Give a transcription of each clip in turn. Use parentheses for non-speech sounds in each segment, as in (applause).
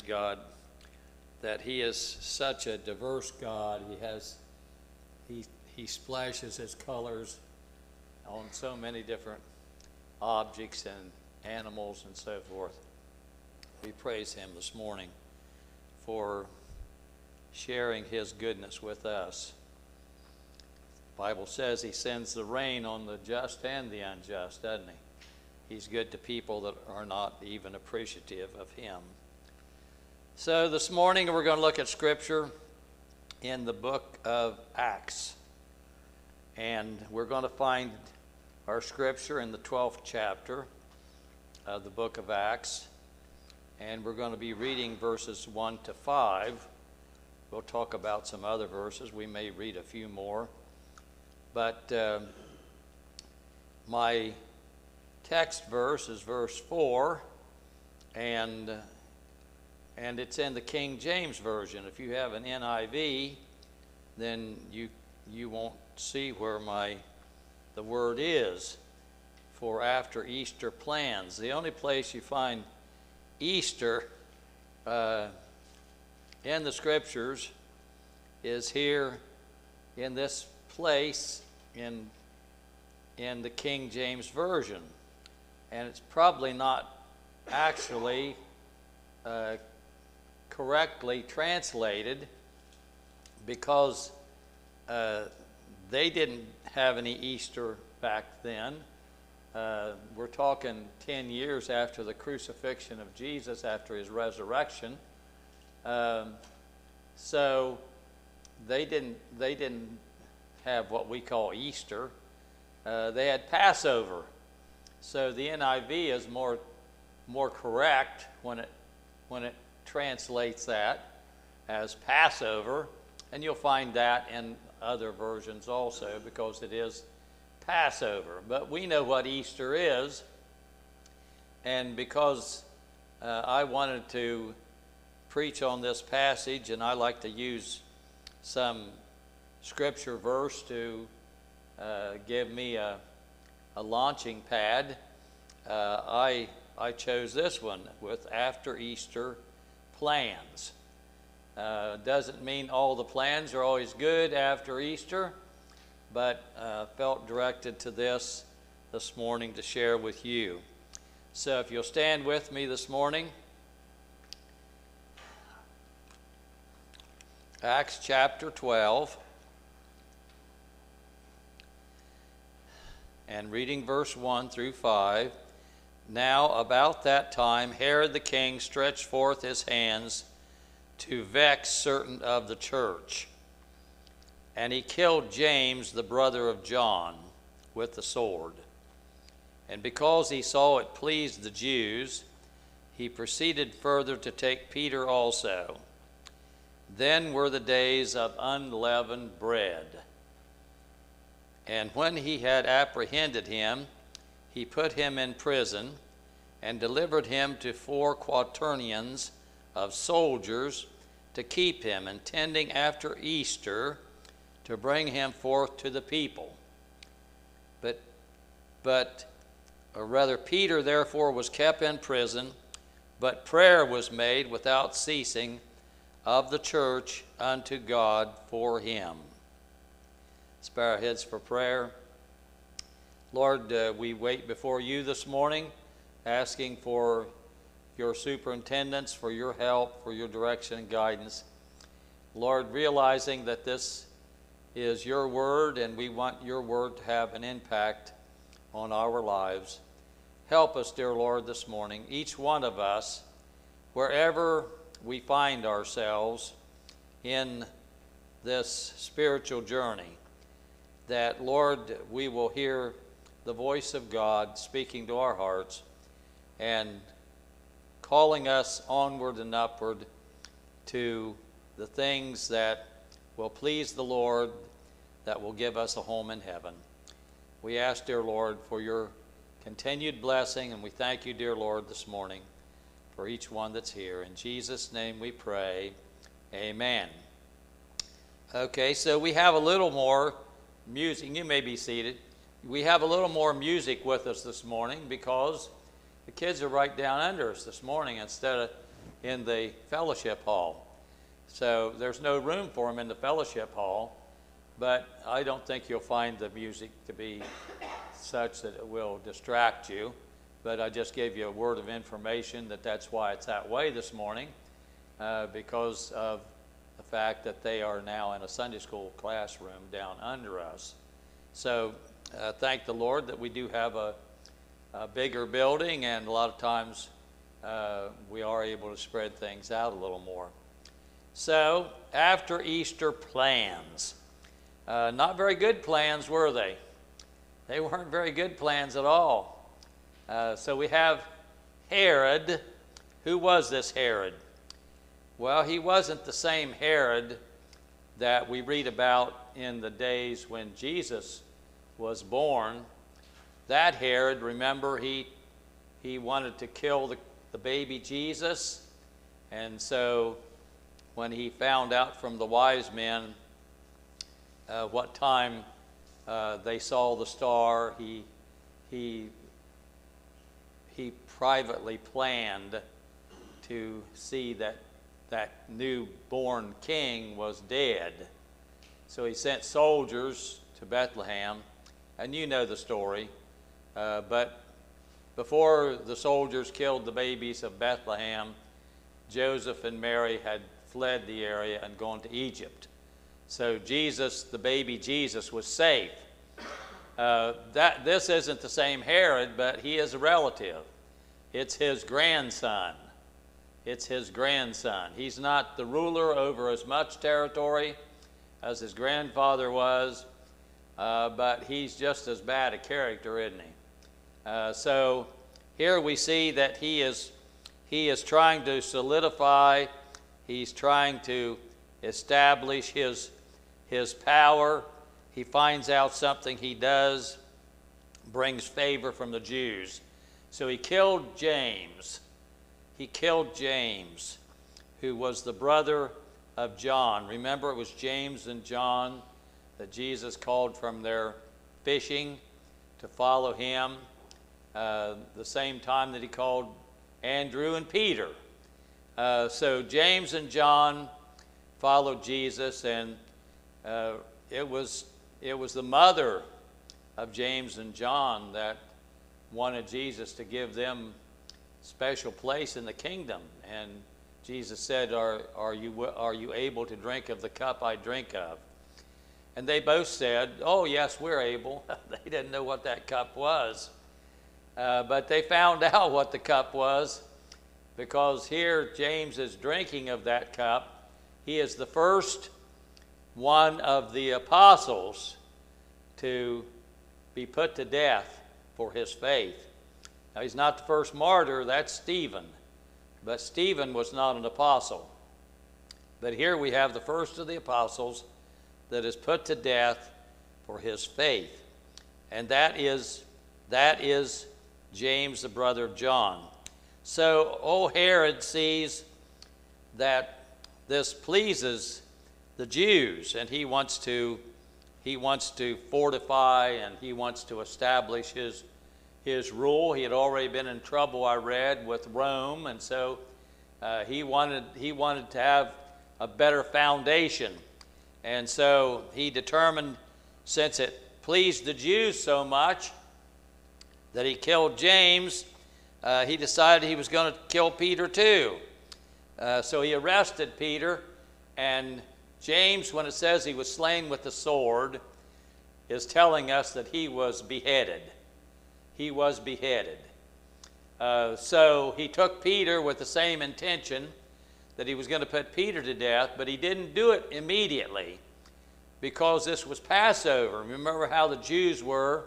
praise God that He is such a diverse God. He has, He, he splashes His colors on so many different objects and animals and so forth. We praise Him this morning for sharing His goodness with us. The Bible says He sends the rain on the just and the unjust, doesn't He? He's good to people that are not even appreciative of Him. So this morning we're going to look at Scripture in the book of Acts. And we're going to find our Scripture in the 12th chapter of the book of Acts. And we're going to be reading verses 1 to 5. We'll talk about some other verses. We may read a few more. But uh, my text verse is verse 4. And and it's in the King James Version. If you have an NIV, then you, you won't see where my, the word is for after Easter plans. The only place you find Easter uh, in the scriptures is here in this place in, in the King James Version. And it's probably not actually uh, correctly translated because uh, they didn't have any Easter back then. Uh, we're talking 10 years after the crucifixion of Jesus, after his resurrection. Um, so they didn't, they didn't have what we call Easter. Uh, they had Passover. So the NIV is more, more correct when it, when it translates that as Passover, and you'll find that in other versions also because it is Passover. But we know what Easter is, and because uh, I wanted to preach on this passage, and I like to use some scripture verse to uh, give me a, a launching pad, uh, I, I chose this one with after Easter plans. Uh, doesn't mean all the plans are always good after Easter, but uh, felt directed to this this morning to share with you. So if you'll stand with me this morning, Acts chapter 12. And reading verse 1 through 5. Now, about that time, Herod the king stretched forth his hands to vex certain of the church. And he killed James, the brother of John, with the sword. And because he saw it pleased the Jews, he proceeded further to take Peter also. Then were the days of unleavened bread. And when he had apprehended him, he put him in prison and delivered him to four quaternions of soldiers to keep him, intending after Easter to bring him forth to the people. But, but or rather, Peter therefore was kept in prison, but prayer was made without ceasing of the church unto God for him. Let's our heads for prayer. Lord, uh, we wait before you this morning, asking for your superintendence, for your help, for your direction and guidance. Lord, realizing that this is your word and we want your word to have an impact on our lives. Help us, dear Lord, this morning, each one of us, wherever we find ourselves in this spiritual journey, that, Lord, we will hear the voice of God speaking to our hearts and calling us onward and upward to the things that will please the Lord, that will give us a home in heaven. We ask, dear Lord, for your continued blessing, and we thank you, dear Lord, this morning for each one that's here. In Jesus' name we pray. Amen. Okay, so we have a little more music. You may be seated we have a little more music with us this morning because the kids are right down under us this morning instead of in the fellowship hall. So there's no room for them in the fellowship hall, but I don't think you'll find the music to be such that it will distract you. But I just gave you a word of information that that's why it's that way this morning, uh, because of the fact that they are now in a Sunday school classroom down under us. So uh, thank the Lord that we do have a, a bigger building, and a lot of times uh, we are able to spread things out a little more. So, after Easter plans. Uh, not very good plans, were they? They weren't very good plans at all. Uh, so we have Herod. Who was this Herod? Well, he wasn't the same Herod that we read about in the days when Jesus was born. That Herod, remember, he, he wanted to kill the, the baby Jesus. And so when he found out from the wise men uh, what time uh, they saw the star, he, he, he privately planned to see that that newborn king was dead. So he sent soldiers to Bethlehem, and you know the story. Uh, but before the soldiers killed the babies of Bethlehem, Joseph and Mary had fled the area and gone to Egypt. So Jesus, the baby Jesus, was safe. Uh, that, this isn't the same Herod, but he is a relative. It's his grandson. It's his grandson. He's not the ruler over as much territory as his grandfather was, uh, but he's just as bad a character, isn't he? Uh, so here we see that he is, he is trying to solidify, he's trying to establish his his power. He finds out something he does brings favor from the Jews. So he killed James. He killed James, who was the brother of John. Remember, it was James and John that Jesus called from their fishing to follow him. Uh, the same time that he called Andrew and Peter. Uh, so James and John followed Jesus, and uh, it, was, it was the mother of James and John that wanted Jesus to give them special place in the kingdom. And Jesus said, are, are, you, are you able to drink of the cup I drink of? And they both said, Oh, yes, we're able. (laughs) they didn't know what that cup was. Uh, but they found (laughs) out what the cup was because here James is drinking of that cup. He is the first one of the apostles to be put to death for his faith. Now, he's not the first martyr, that's Stephen. But Stephen was not an apostle. But here we have the first of the apostles that is put to death for his faith. And that is, that is James, the brother of John. So, O Herod sees that this pleases the Jews, and he wants to he wants to fortify and he wants to establish his his rule. He had already been in trouble, I read, with Rome, and so uh, he wanted he wanted to have a better foundation, and so he determined, since it pleased the Jews so much that he killed James, uh, he decided he was going to kill Peter too. Uh, so he arrested Peter and James, when it says he was slain with the sword, is telling us that he was beheaded. He was beheaded. Uh, so he took Peter with the same intention that he was going to put Peter to death, but he didn't do it immediately because this was Passover. Remember how the Jews were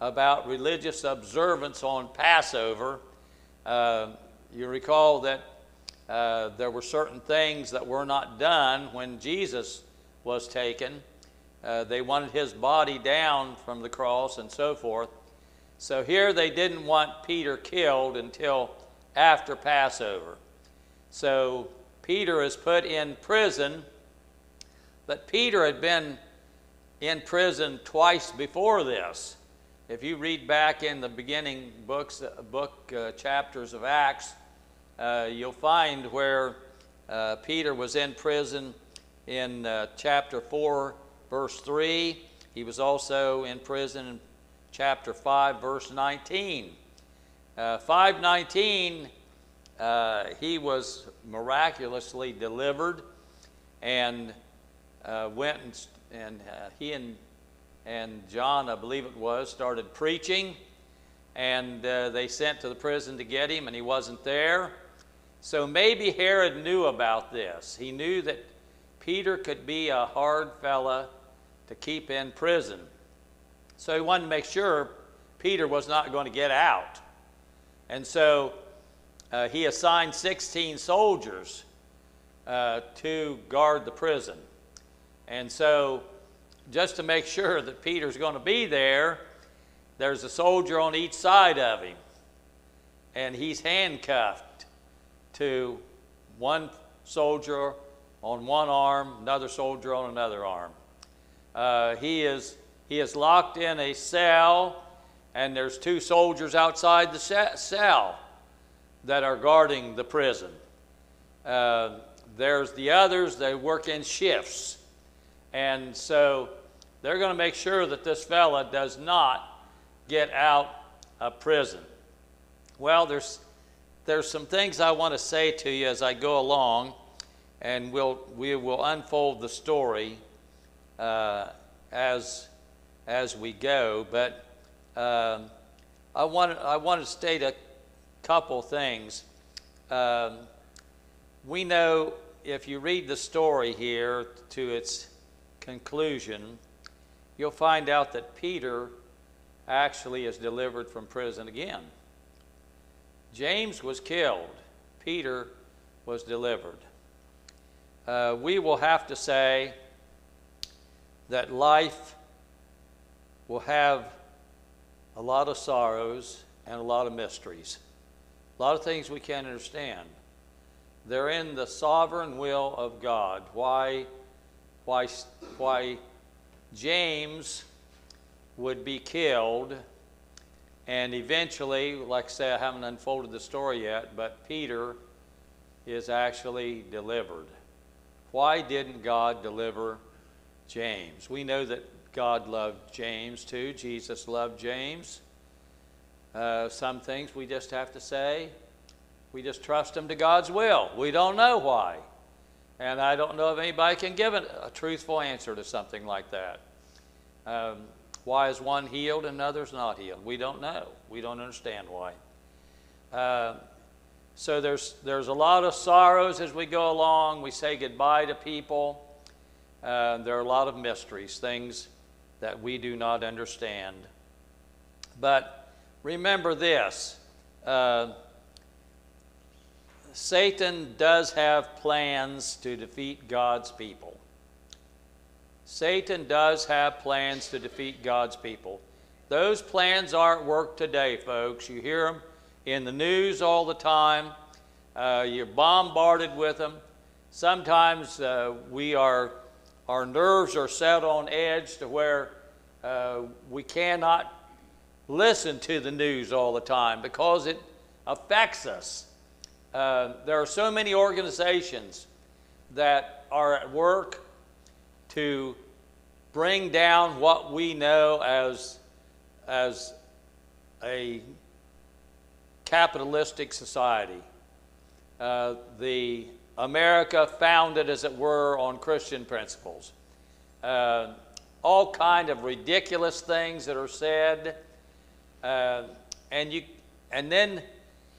about religious observance on Passover. Uh, you recall that uh, there were certain things that were not done when Jesus was taken. Uh, they wanted his body down from the cross and so forth. So here they didn't want Peter killed until after Passover. So Peter is put in prison, but Peter had been in prison twice before this. If you read back in the beginning books, book uh, chapters of Acts, uh, you'll find where uh, Peter was in prison in uh, chapter 4, verse 3. He was also in prison chapter 5, verse 19. Uh, 519, uh, he was miraculously delivered and uh, went and, and uh, he and, and John, I believe it was, started preaching. And uh, they sent to the prison to get him, and he wasn't there. So maybe Herod knew about this. He knew that Peter could be a hard fella to keep in prison. So he wanted to make sure Peter was not going to get out. And so uh, he assigned 16 soldiers uh, to guard the prison. And so, just to make sure that Peter's going to be there, there's a soldier on each side of him. And he's handcuffed to one soldier on one arm, another soldier on another arm. Uh, he, is, he is locked in a cell, and there's two soldiers outside the cell that are guarding the prison. Uh, there's the others, they work in shifts. And so they're going to make sure that this fella does not get out of prison. Well, there's, there's some things I want to say to you as I go along, and we'll, we will unfold the story uh, as, as we go. But um, I, want, I want to state a couple things. Um, we know if you read the story here to its conclusion, you'll find out that Peter actually is delivered from prison again. James was killed, Peter was delivered. Uh, we will have to say that life will have a lot of sorrows and a lot of mysteries, a lot of things we can't understand. They're in the sovereign will of God. Why, why, why James would be killed and eventually, like I say, I haven't unfolded the story yet, but Peter is actually delivered. Why didn't God deliver James? We know that God loved James too. Jesus loved James. Uh, some things we just have to say we just trust him to God's will. We don't know why. And I don't know if anybody can give a, truthful answer to something like that. Um, why is one healed and others not healed? We don't know. We don't understand why. Uh, so there's, there's a lot of sorrows as we go along. We say goodbye to people. Uh, there are a lot of mysteries, things that we do not understand. But remember this. Uh, Satan does have plans to defeat God's people. Satan does have plans to defeat God's people. Those plans are at work today, folks. You hear them in the news all the time. Uh, you're bombarded with them. Sometimes uh, we are, our nerves are set on edge to where uh, we cannot listen to the news all the time because it affects us. Uh, there are so many organizations that are at work to bring down what we know as, as a capitalistic society. Uh, the America founded, as it were, on Christian principles. Uh, all kind of ridiculous things that are said, uh, and you, and then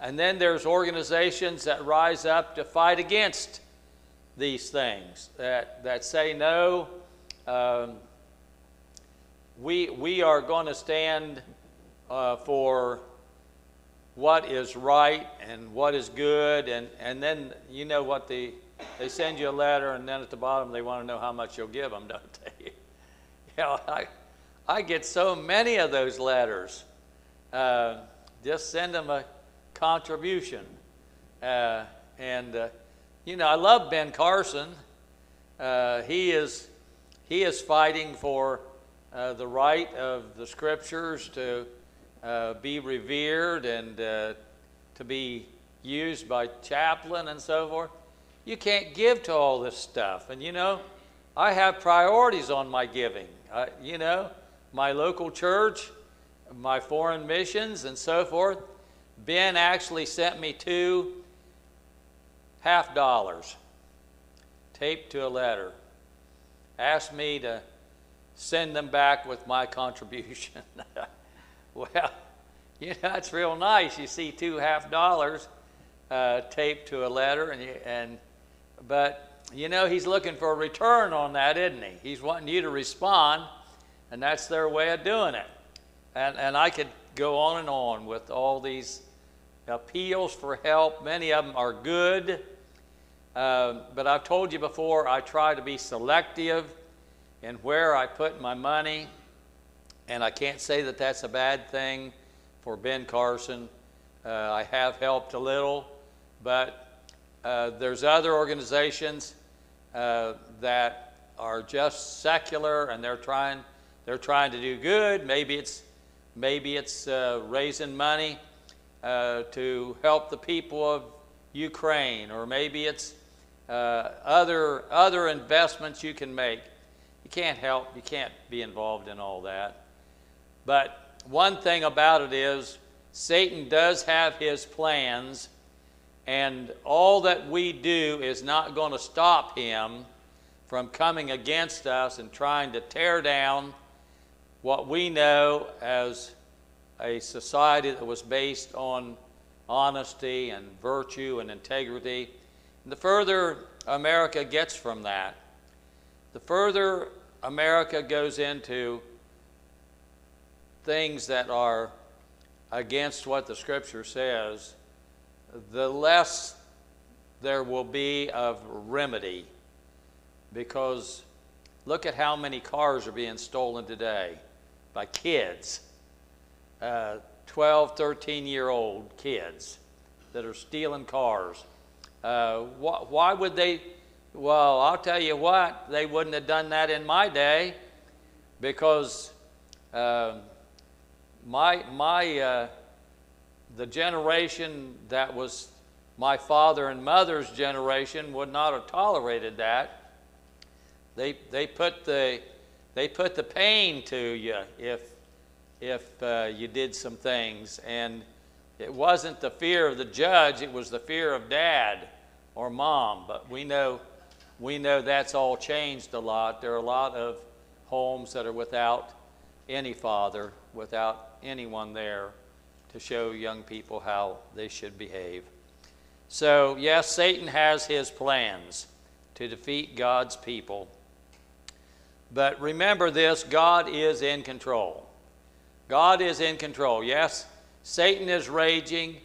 and then there's organizations that rise up to fight against these things, that, that say, no, um, we, we are going to stand uh, for what is right and what is good. And, and then you know what the, they send you a letter, and then at the bottom they want to know how much you'll give them, (laughs) don't they? you know, I, I get so many of those letters. Uh, just send them a contribution. Uh, and, uh, you know, I love Ben Carson. Uh, he, is, he is fighting for uh, the right of the scriptures to uh, be revered and uh, to be used by chaplain and so forth. You can't give to all this stuff. And you know, I have priorities on my giving. I, you know, my local church, my foreign missions, and so forth. Ben actually sent me two half dollars taped to a letter. Asked me to send them back with my (laughs) contribution. (laughs) well, you know, that's real nice. You see two half dollars uh, taped to a letter, and, you, and but you know he's looking for a return on that, isn't he? He's wanting you to respond, and that's their way of doing it. And and I could go on and on with all these appeals for help. Many of them are good, uh, but I've told you before. I try to be selective in where I put my money, and I can't say that that's a bad thing for Ben Carson. Uh, I have helped a little, but uh, there's other organizations uh, that are just secular and they're trying they're trying to do good. Maybe it's maybe it's uh, raising money uh, to help the people of Ukraine, or maybe it's uh, other other investments you can make. You can't help. You can't be involved in all that. But one thing about it is Satan does have his plans and all that we do is not going to stop him from coming against us and trying to tear down what we know as a society that was based on honesty and virtue and integrity. And the further America gets from that, the further America goes into things that are against what the Scripture says, the less there will be of remedy. Because look at how many cars are being stolen today by kids, uh, 12, 13 year old kids that are stealing cars. Uh, wh- why would they? Well, I'll tell you what, they wouldn't have done that in my day because uh, my, my uh, the generation that was my father and mother's generation would not have tolerated that. They, they, put, the, they put the pain to you if, if uh, you did some things. And it wasn't the fear of the judge, it was the fear of dad or mom. But we know, we know that's all changed a lot. There are a lot of homes that are without any father, without anyone there to show young people how they should behave. So, yes, Satan has his plans to defeat God's people. But remember this God is in control. God is in control. Yes, Satan is raging.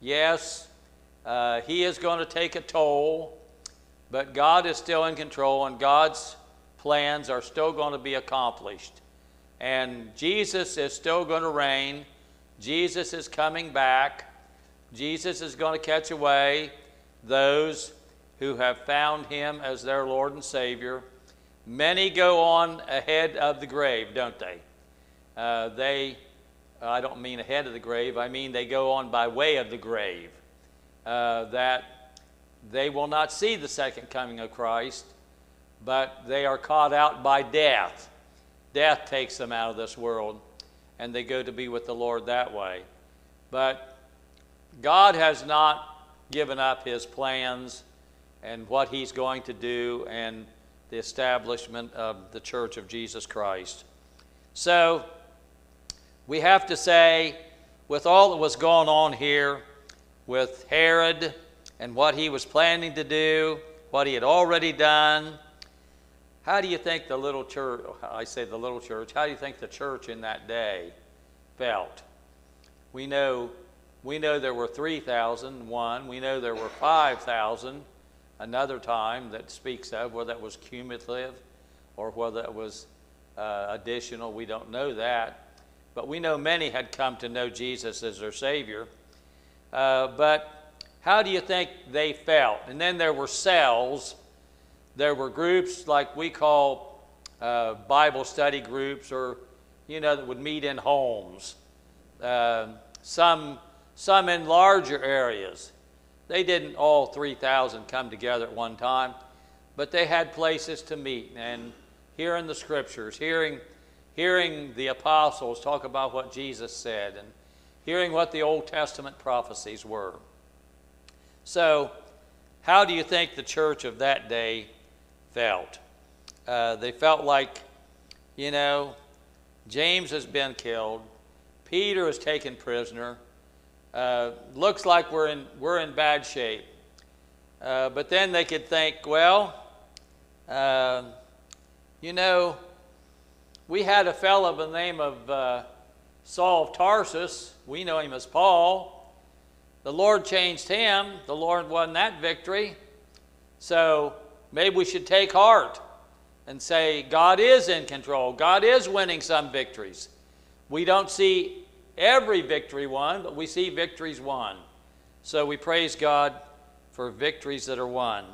Yes, uh, he is going to take a toll. But God is still in control, and God's plans are still going to be accomplished. And Jesus is still going to reign. Jesus is coming back. Jesus is going to catch away those who have found him as their Lord and Savior. Many go on ahead of the grave, don't they? Uh, they, I don't mean ahead of the grave, I mean they go on by way of the grave. Uh, that they will not see the second coming of Christ, but they are caught out by death. Death takes them out of this world and they go to be with the Lord that way. But God has not given up his plans and what he's going to do and the establishment of the church of Jesus Christ. So we have to say, with all that was going on here, with Herod and what he was planning to do, what he had already done, how do you think the little church, I say the little church, how do you think the church in that day felt? We know, we know there were 3,000, one. We know there were 5,000, another time that speaks of, whether that was cumulative or whether it was uh, additional. We don't know that. But we know many had come to know Jesus as their Savior. Uh, but how do you think they felt? And then there were cells there were groups like we call uh, Bible study groups, or you know, that would meet in homes. Uh, some, some in larger areas. they didn't all 3,000 come together at one time, but they had places to meet and hearing the scriptures, hearing, hearing the apostles talk about what Jesus said, and hearing what the Old Testament prophecies were. So, how do you think the church of that day felt? Uh, they felt like, you know, James has been killed, Peter is taken prisoner. Uh, looks like we're in, we're in bad shape. Uh, but then they could think, well, uh, you know, we had a fellow by the name of uh, Saul of Tarsus. We know him as Paul. The Lord changed him. The Lord won that victory. So maybe we should take heart and say, God is in control. God is winning some victories. We don't see every victory won, but we see victories won. So we praise God for victories that are won.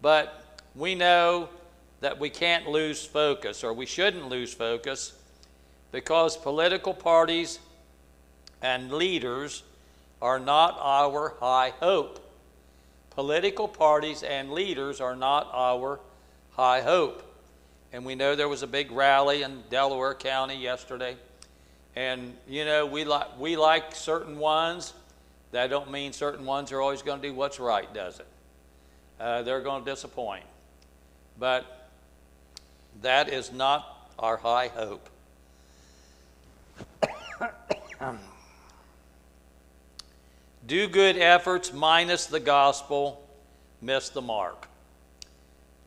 But we know that we can't lose focus, or we shouldn't lose focus, because political parties and leaders are not our high hope. Political parties and leaders are not our high hope. And we know there was a big rally in Delaware County yesterday and, you know, we like, we like certain ones. That don't mean certain ones are always going to do what's right, does it? Uh, they're going to disappoint. But that is not our high hope. (coughs) do good efforts minus the gospel miss the mark.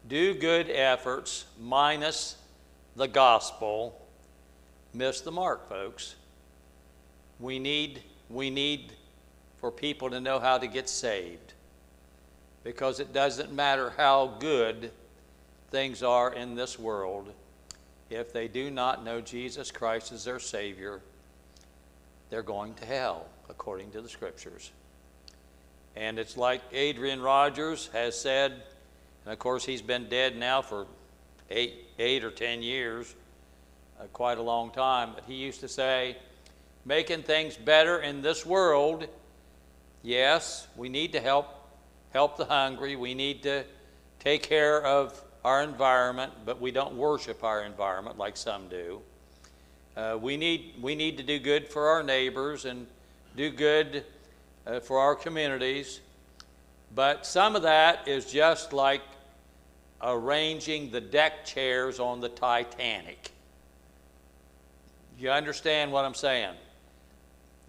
Do good efforts minus the gospel miss the mark, folks. We need, we need for people to know how to get saved because it doesn't matter how good things are in this world. If they do not know Jesus Christ as their Savior, they're going to hell, according to the Scriptures. And it's like Adrian Rogers has said, and of course he's been dead now for eight, eight or ten years uh, quite a long time, but he used to say, making things better in this world, yes, we need to help help the hungry. We need to take care of our environment, but we don't worship our environment like some do. Uh, we, need, we need to do good for our neighbors and do good uh, for our communities. But some of that is just like arranging the deck chairs on the Titanic. You understand what I'm saying?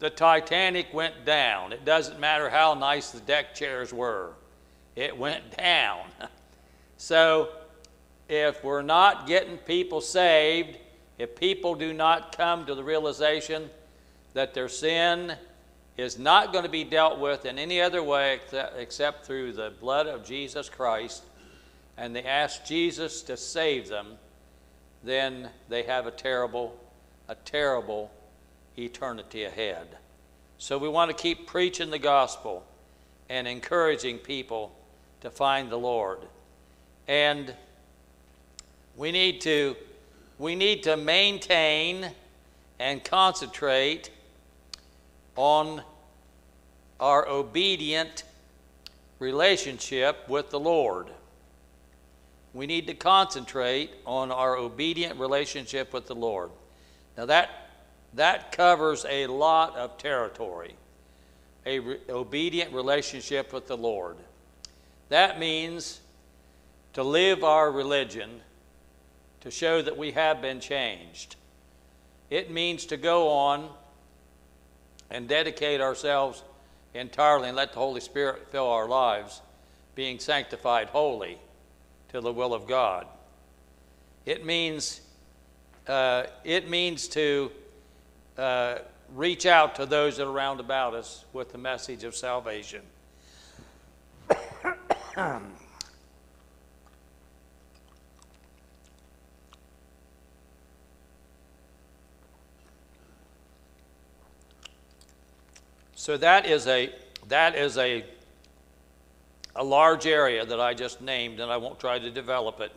The Titanic went down. It doesn't matter how nice the deck chairs were, it went (laughs) down. so, if we're not getting people saved, if people do not come to the realization that their sin is not going to be dealt with in any other way except through the blood of Jesus Christ, and they ask Jesus to save them, then they have a terrible a terrible eternity ahead. So we want to keep preaching the gospel and encouraging people to find the Lord. And we need to we need to maintain and concentrate on our obedient relationship with the Lord. We need to concentrate on our obedient relationship with the Lord. Now, that, that covers a lot of territory, a re- obedient relationship with the Lord. That means to live our religion to show that we have been changed. It means to go on and dedicate ourselves entirely and let the Holy Spirit fill our lives, being sanctified wholly to the will of God. It means uh, it means to uh, reach out to those that are around about us with the message of salvation. (coughs) (coughs) so that is a that is a a large area that I just named, and I won't try to develop it.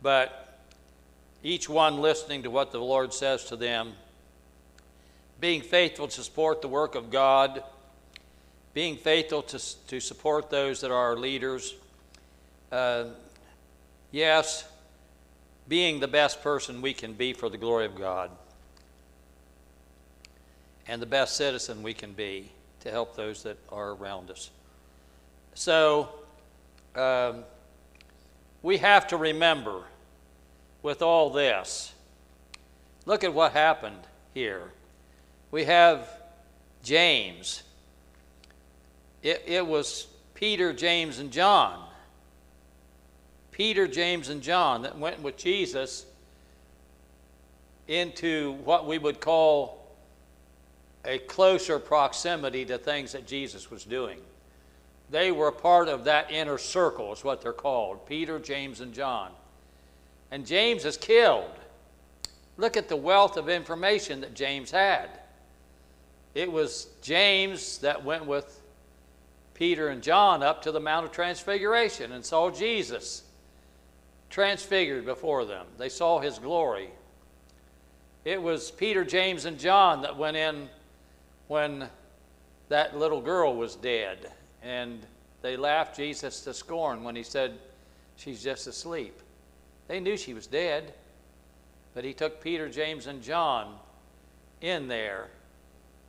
But each one listening to what the Lord says to them, being faithful to support the work of God, being faithful to, to support those that are our leaders. Uh, yes, being the best person we can be for the glory of God. And the best citizen we can be to help those that are around us. So, um, we have to remember with all this, look at what happened here. We have James. It, it was Peter, James, and John. Peter, James, and John that went with Jesus into what we would call a closer proximity to things that Jesus was doing. They were part of that inner circle, is what they're called Peter, James, and John. And James is killed. Look at the wealth of information that James had. It was James that went with Peter and John up to the Mount of Transfiguration and saw Jesus transfigured before them. They saw his glory. It was Peter, James, and John that went in when that little girl was dead and they laughed Jesus to scorn when he said, She's just asleep. They knew she was dead, but he took Peter, James, and John in there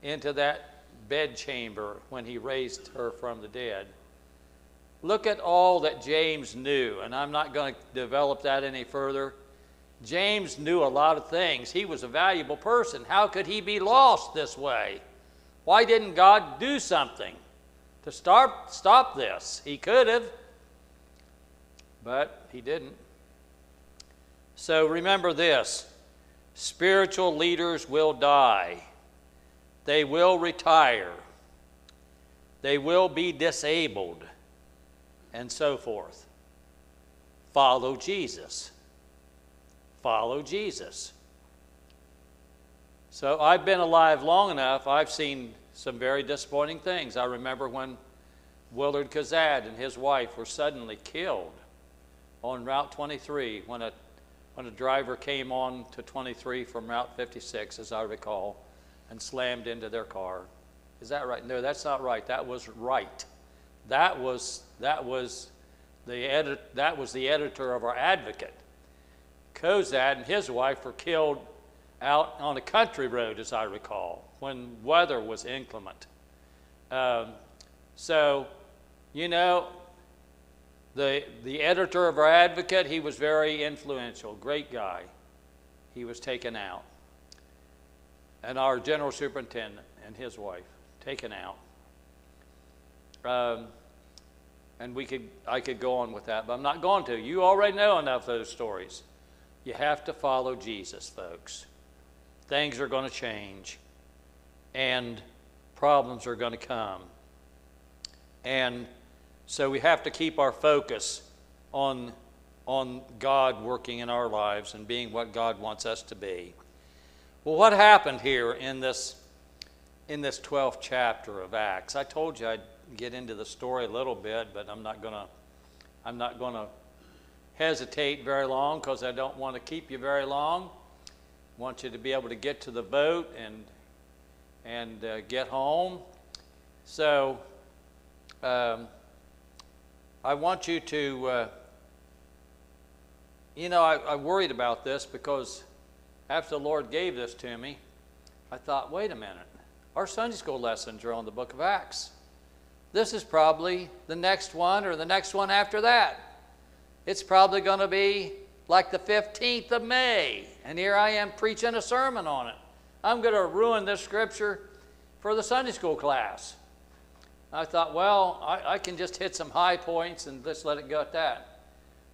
into that bedchamber when he raised her from the dead. Look at all that James knew, and I'm not going to develop that any further. James knew a lot of things. He was a valuable person. How could he be lost this way? Why didn't God do something? to stop, stop this. He could have, but he didn't. So remember this spiritual leaders will die, they will retire, they will be disabled, and so forth. Follow Jesus. Follow Jesus. So I've been alive long enough, I've seen some very disappointing things. I remember when Willard Kazad and his wife were suddenly killed on Route 23 when a, when a driver came on to 23 from Route 56, as I recall, and slammed into their car. Is that right? No, that's not right. That was right. That was, that was, the, edit, that was the editor of our advocate. Kozad and his wife were killed out on a country road, as I recall when weather was inclement. Um, so, you know, the, the editor of our advocate, he was very influential, great guy. He was taken out. And our general superintendent and his wife, taken out. Um, and we could, I could go on with that, but I'm not going to. You already know enough of those stories. You have to follow Jesus, folks. Things are going to change and problems are going to come. And so we have to keep our focus on, on God working in our lives and being what God wants us to be. Well, what happened here in this, in this 12th chapter of Acts? I told you I'd get into the story a little bit, but I'm not going to I'm not going to hesitate very long because I don't want to keep you very long. Want you to be able to get to the boat and and uh, get home. So um, I want you to, uh, you know, I, I worried about this because after the Lord gave this to me, I thought, wait a minute, our Sunday school lessons are on the book of Acts. This is probably the next one or the next one after that. It's probably going to be like the 15th of May, and here I am preaching a sermon on it. I'm going to ruin this scripture for the Sunday school class. I thought, well, I, I, can just hit some high points and just let it go at that.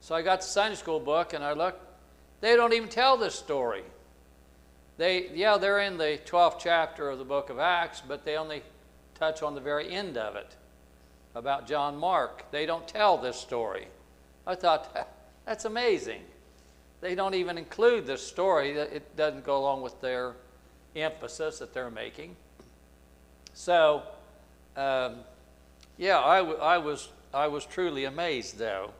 So I got the Sunday school book and I looked. They don't even tell this story. They, yeah, they're in the 12th chapter of the book of Acts, but they only touch on the very end of it about John Mark. They don't tell this story. I thought, (laughs) that's amazing. They don't even include this story. It doesn't go along with their emphasis that they're making. So, um, yeah, I, I, was, I was truly amazed, though,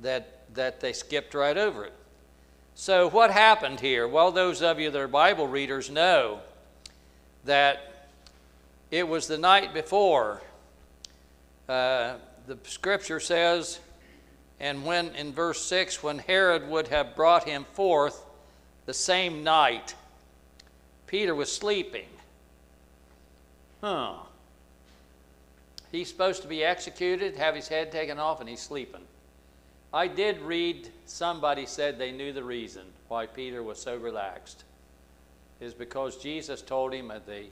that, that they skipped right over it. So, what happened here? Well, those of you that are Bible readers know that it was the night before uh, the scripture says, and when in verse 6, when Herod would have brought him forth the same night, Peter was sleeping. Huh. He's supposed to be executed, have his head taken off, and he's sleeping. I did read somebody said they knew the reason why Peter was so relaxed is because Jesus told him at the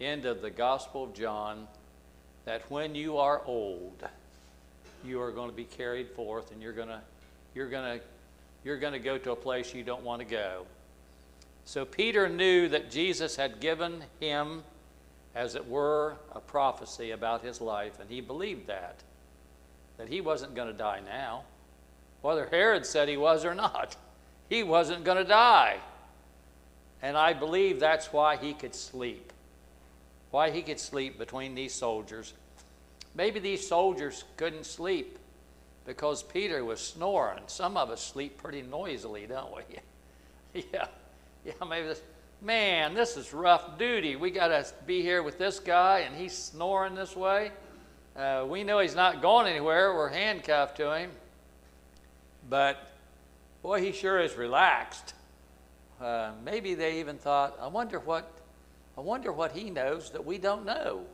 end of the Gospel of John that when you are old, you are going to be carried forth and you're going to you're going to you're going to go to a place you don't want to go. So Peter knew that Jesus had given him as it were a prophecy about his life and he believed that that he wasn't going to die now whether Herod said he was or not. He wasn't going to die. And I believe that's why he could sleep. Why he could sleep between these soldiers. Maybe these soldiers couldn't sleep because Peter was snoring. Some of us sleep pretty noisily, don't we? (laughs) yeah. Yeah, maybe this, man, this is rough duty. We got to be here with this guy and he's snoring this way. Uh, we know he's not going anywhere. We're handcuffed to him. But boy, he sure is relaxed. Uh, maybe they even thought, I wonder what, I wonder what he knows that we don't know.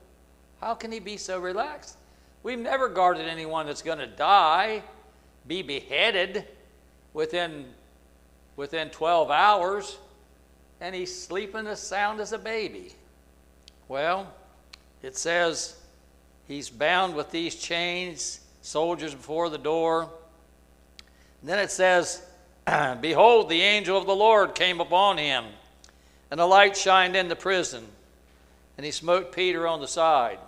How can he be so relaxed? We've never guarded anyone that's going to die, be beheaded within, within 12 hours, and he's sleeping as sound as a baby. Well, it says he's bound with these chains, soldiers before the door. Then it says, (clears throat) Behold, the angel of the Lord came upon him, and a light shined in the prison, and he smote Peter on the side.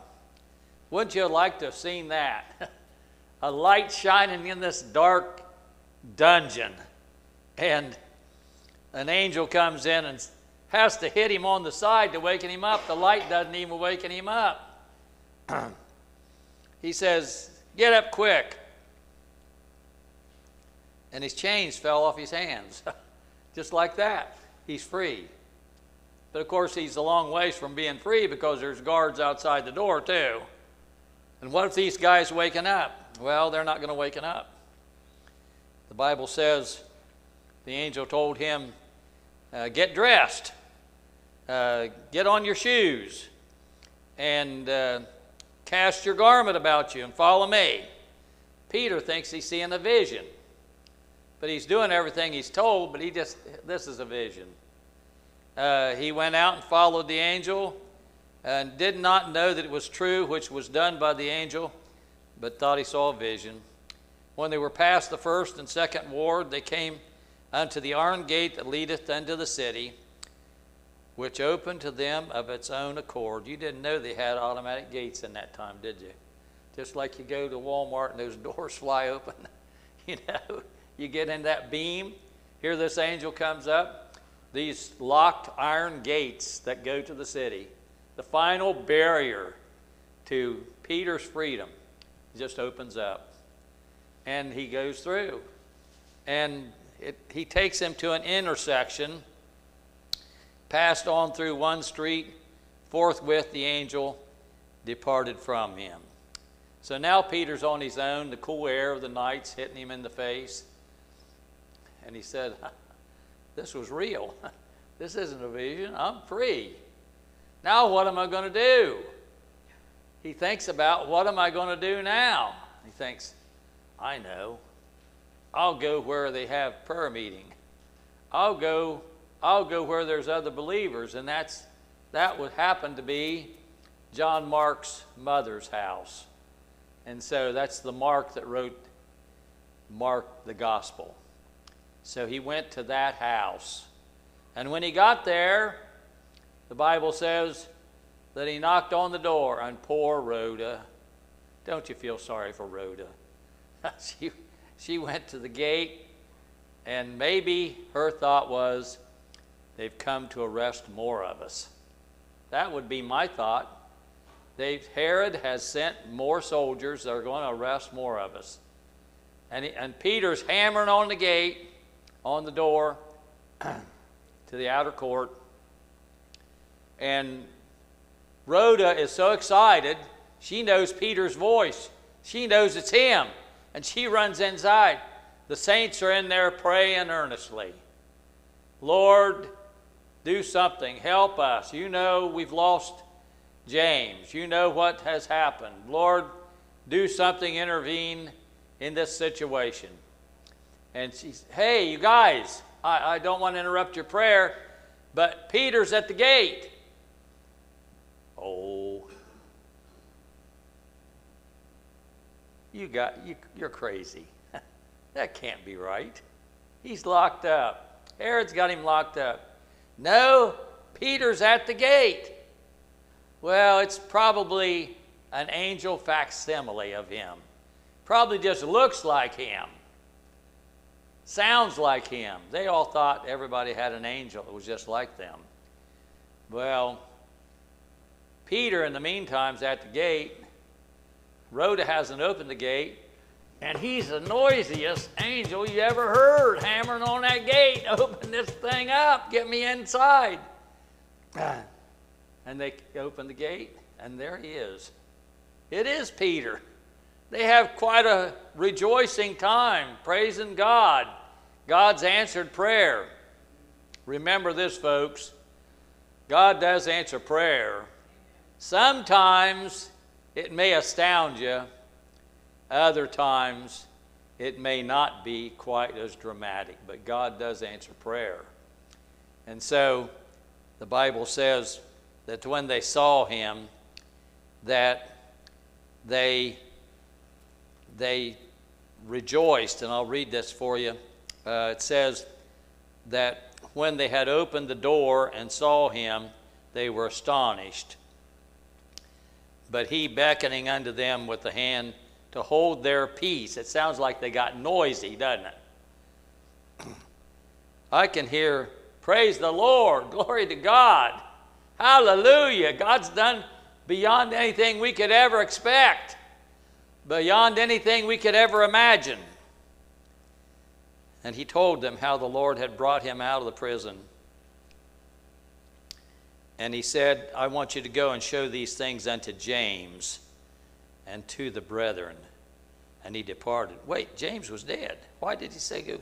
Wouldn't you like to have seen that? (laughs) a light shining in this dark dungeon, and an angel comes in and has to hit him on the side to waken him up. The light doesn't even waken him up. (clears throat) he says, Get up quick and his chains fell off his hands. (laughs) Just like that, he's free. But of course, he's a long ways from being free because there's guards outside the door, too. And what if these guys waking up? Well, they're not going to waken up. The Bible says the angel told him, uh, Get dressed, uh, get on your shoes, and uh, cast your garment about you and follow me. Peter thinks he's seeing a vision. But he's doing everything he's told, but he just, this is a vision. Uh, he went out and followed the angel and did not know that it was true, which was done by the angel, but thought he saw a vision. When they were past the first and second ward, they came unto the iron gate that leadeth unto the city, which opened to them of its own accord. You didn't know they had automatic gates in that time, did you? Just like you go to Walmart and those (laughs) doors fly open, (laughs) you know you get in that beam. Here, this angel comes up. These locked iron gates that go to the city, the final barrier to Peter's freedom, just opens up. And he goes through. And it, he takes him to an intersection, passed on through one street. Forthwith, the angel departed from him. So now Peter's on his own. The cool air of the night's hitting him in the face. And he said, (laughs) This was real. (laughs) This isn't a vision. I'm free. Now, what am I going to do? He thinks about what am I going to do now? He thinks, I know. I'll go where they have prayer meeting. I'll go, I'll go where there's other believers, and that's that would happen to be John Mark's mother's house. And so that's the Mark that wrote Mark the gospel. So he went to that house. And when he got there, the Bible says that he knocked on the door, and poor Rhoda, don't you feel sorry for Rhoda? (laughs) she, she went to the gate, and maybe her thought was, they've come to arrest more of us. That would be my thought. They've, Herod has sent more soldiers that are going to arrest more of us. And, he, and Peter's hammering on the gate, on the door (clears throat) to the outer court. And Rhoda is so excited, She knows Peter's voice. She knows it's him. And she runs inside. The saints are in there praying earnestly. Lord, do something. Help us. You know we've lost James. You know what has happened. Lord, do something, intervene in this situation. And she's, hey, you guys, I, I don't want to interrupt your prayer, but Peter's at the gate. Oh. You got you, you're crazy. (laughs) that can't be right. He's locked up. Herod's got him locked up. No, Peter's at the gate. Well, it's probably an angel facsimile of him. Probably just looks like him. Sounds like him. They all thought everybody had an angel that was just like them. Well, Peter, in the meantime, is at the gate. Rhoda hasn't opened the gate, and he's the noisiest angel you ever heard hammering on that gate. Open this thing up, get me inside. And they open the gate, and there he is. It is Peter. They have quite a rejoicing time, praising God. God's answered prayer. Remember this, folks God does answer prayer. Sometimes it may astound you, other times it may not be quite as dramatic, but God does answer prayer. And so the Bible says that when they saw him, that they, they rejoiced. And I'll read this for you. Uh, it says that when they had opened the door and saw him, they were astonished. But he, beckoning unto them with the hand to hold their peace, it sounds like they got noisy, doesn't it? (clears throat) I can hear, Praise the Lord, glory to God, hallelujah. God's done beyond anything we could ever expect, beyond anything we could ever imagine. And he told them how the Lord had brought him out of the prison and he said, I want you to go and show these things unto James and to the brethren. And he departed. Wait, James was dead. Why did he say go?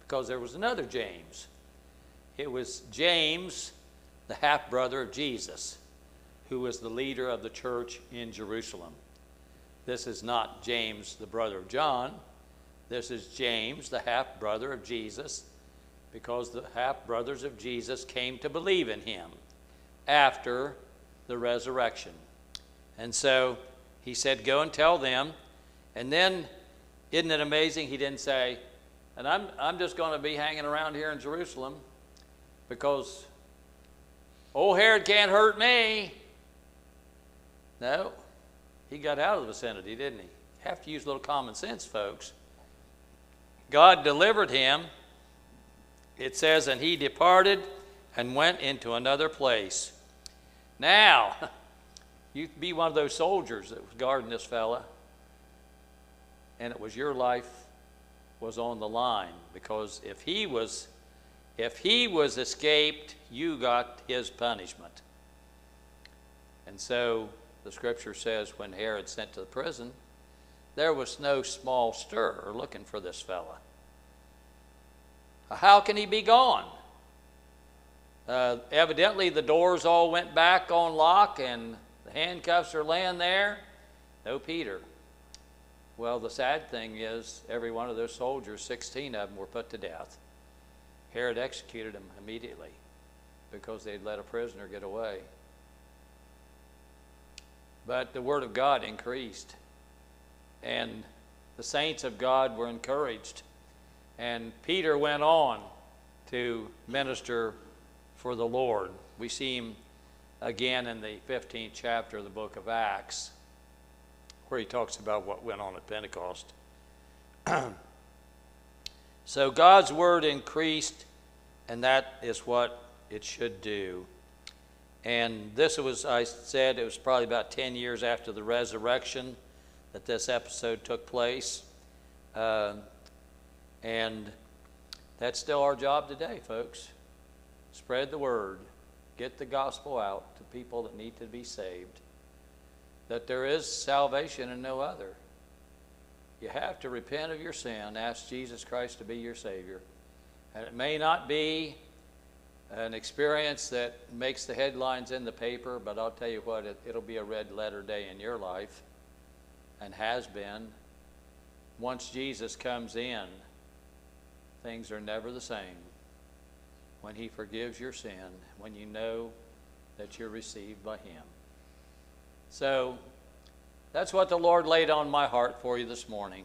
Because there was another James. It was James, the half brother of Jesus, who was the leader of the church in Jerusalem. This is not James, the brother of John. This is James, the half brother of Jesus, because the half brothers of Jesus came to believe in him after the resurrection. And so he said, Go and tell them. And then, isn't it amazing? He didn't say, And I'm, I'm just going to be hanging around here in Jerusalem because old Herod can't hurt me. No, he got out of the vicinity, didn't he? Have to use a little common sense, folks. God delivered him. It says, And he departed and went into another place. Now, (laughs) you'd be one of those soldiers that was guarding this fella, and it was your life was on the line because if he was if he was escaped, you got his punishment. And so the scripture says when Herod sent to the prison, there was no small stir looking for this fella. How can he be gone? Uh, evidently, the doors all went back on lock and the handcuffs are laying there. No Peter. Well, the sad thing is, every one of those soldiers, 16 of them, were put to death. Herod executed them immediately because they'd let a prisoner get away. But the word of God increased, and the saints of God were encouraged. And Peter went on to minister for the Lord. We see him again in the 15th chapter of the book of Acts, where he talks about what went on at Pentecost. (clears throat) so God's word increased, and that is what it should do. And this was, I said, it was probably about 10 years after the resurrection that this episode took place. Uh, and that's still our job today, folks. Spread the word. Get the gospel out to people that need to be saved. that there is salvation and no other. You have to repent of your sin, ask Jesus Christ to be your Savior. And it may not be an experience that makes the headlines in the paper, but I'll tell you what, it, it'll be a red letter day in your life and has been. Once Jesus comes in, things are never the same. When He forgives your sin, when you know that you're received by Him. So, that's what the Lord laid on my heart for you this morning.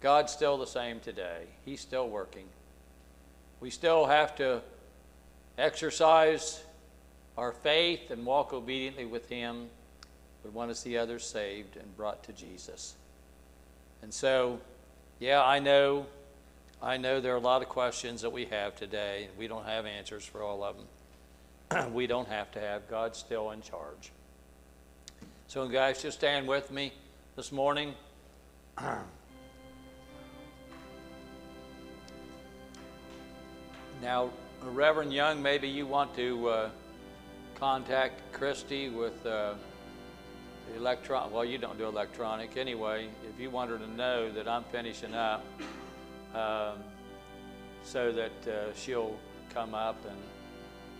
God's still the same today, He's still working. We still have to exercise our faith and walk obediently with Him. We want to see others saved and brought to Jesus. And so, yeah, I know, I know there are a lot of questions that we have today, and we don't have answers for all of them. (clears throat) we don't have to have. God's still in charge. So, guys, just stand with me this morning. (clears throat) now, Reverend Young, maybe you want to uh, contact Christy with uh, electron. Well, you don't do electronic anyway. If you want her to know that I'm finishing up, um, so that uh, she'll come up and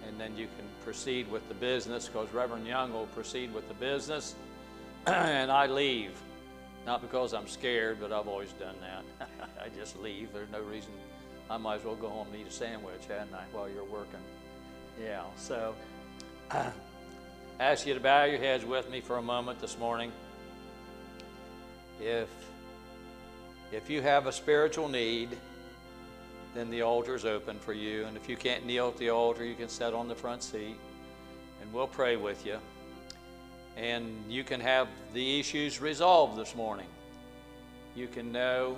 and then you can proceed with the business because Reverend Young will proceed with the business, (clears throat) and I leave. Not because I'm scared, but I've always done that. (laughs) I just leave. There's no reason. I might as well go home and eat a sandwich, hadn't I, while you're working? Yeah, so I (clears throat) ask you to bow your heads with me for a moment this morning. If, if you have a spiritual need, then the altar is open for you. And if you can't kneel at the altar, you can sit on the front seat and we'll pray with you. And you can have the issues resolved this morning. You can know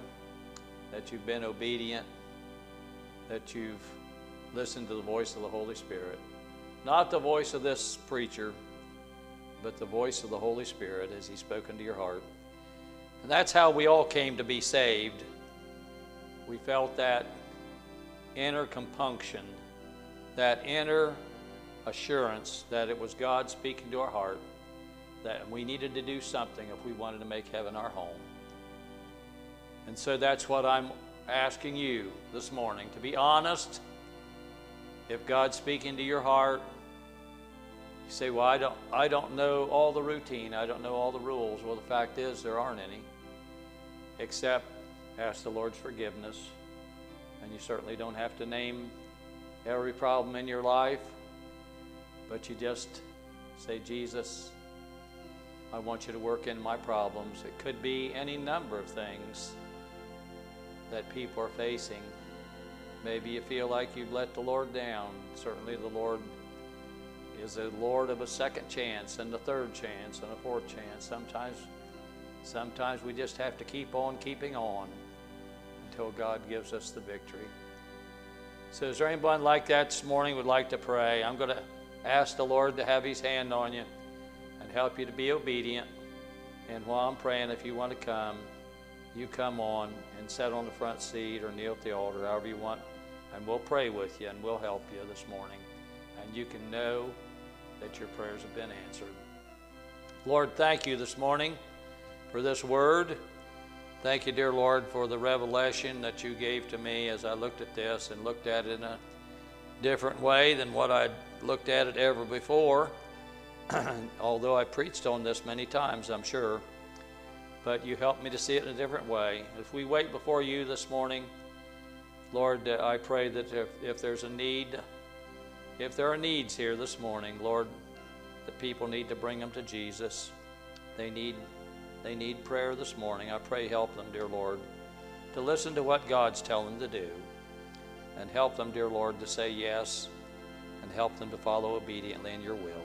that you've been obedient, that you've listened to the voice of the Holy Spirit. Not the voice of this preacher, but the voice of the Holy Spirit as He's spoken to your heart. And that's how we all came to be saved. We felt that inner compunction, that inner assurance that it was God speaking to our heart, that we needed to do something if we wanted to make heaven our home. And so that's what I'm asking you this morning to be honest. If God's speaking to your heart, you say, Well, I don't, I don't know all the routine, I don't know all the rules. Well, the fact is, there aren't any, except ask the Lord's forgiveness and you certainly don't have to name every problem in your life, but you just say, Jesus, I want you to work in my problems. It could be any number of things that people are facing. Maybe you feel like you've let the Lord down. Certainly, the Lord is a Lord of a second chance and a third chance and a fourth chance. Sometimes, sometimes we just have to keep on keeping on until God gives us the victory. So, is there anyone like that this morning would like to pray? I'm going to ask the Lord to have His hand on you and help you to be obedient. And while I'm praying, if you want to come, you come on and sit on the front seat or kneel at the altar, however you want, and we'll pray with you and we'll help you this morning. And you can know that your prayers have been answered. Lord, thank you this morning for this word. Thank you, dear Lord, for the revelation that you gave to me as I looked at this and looked at it in a different way than what I'd looked at it ever before. (clears throat) Although I preached on this many times, I'm sure. But you helped me to see it in a different way. If we wait before you this morning, Lord, uh, I pray that if, if there's a need, if there are needs here this morning, Lord, the people need to bring them to Jesus. They need they need prayer this morning. I pray help them, dear Lord, to listen to what God's telling them to do. And help them, dear Lord, to say yes and help them to follow obediently in your will.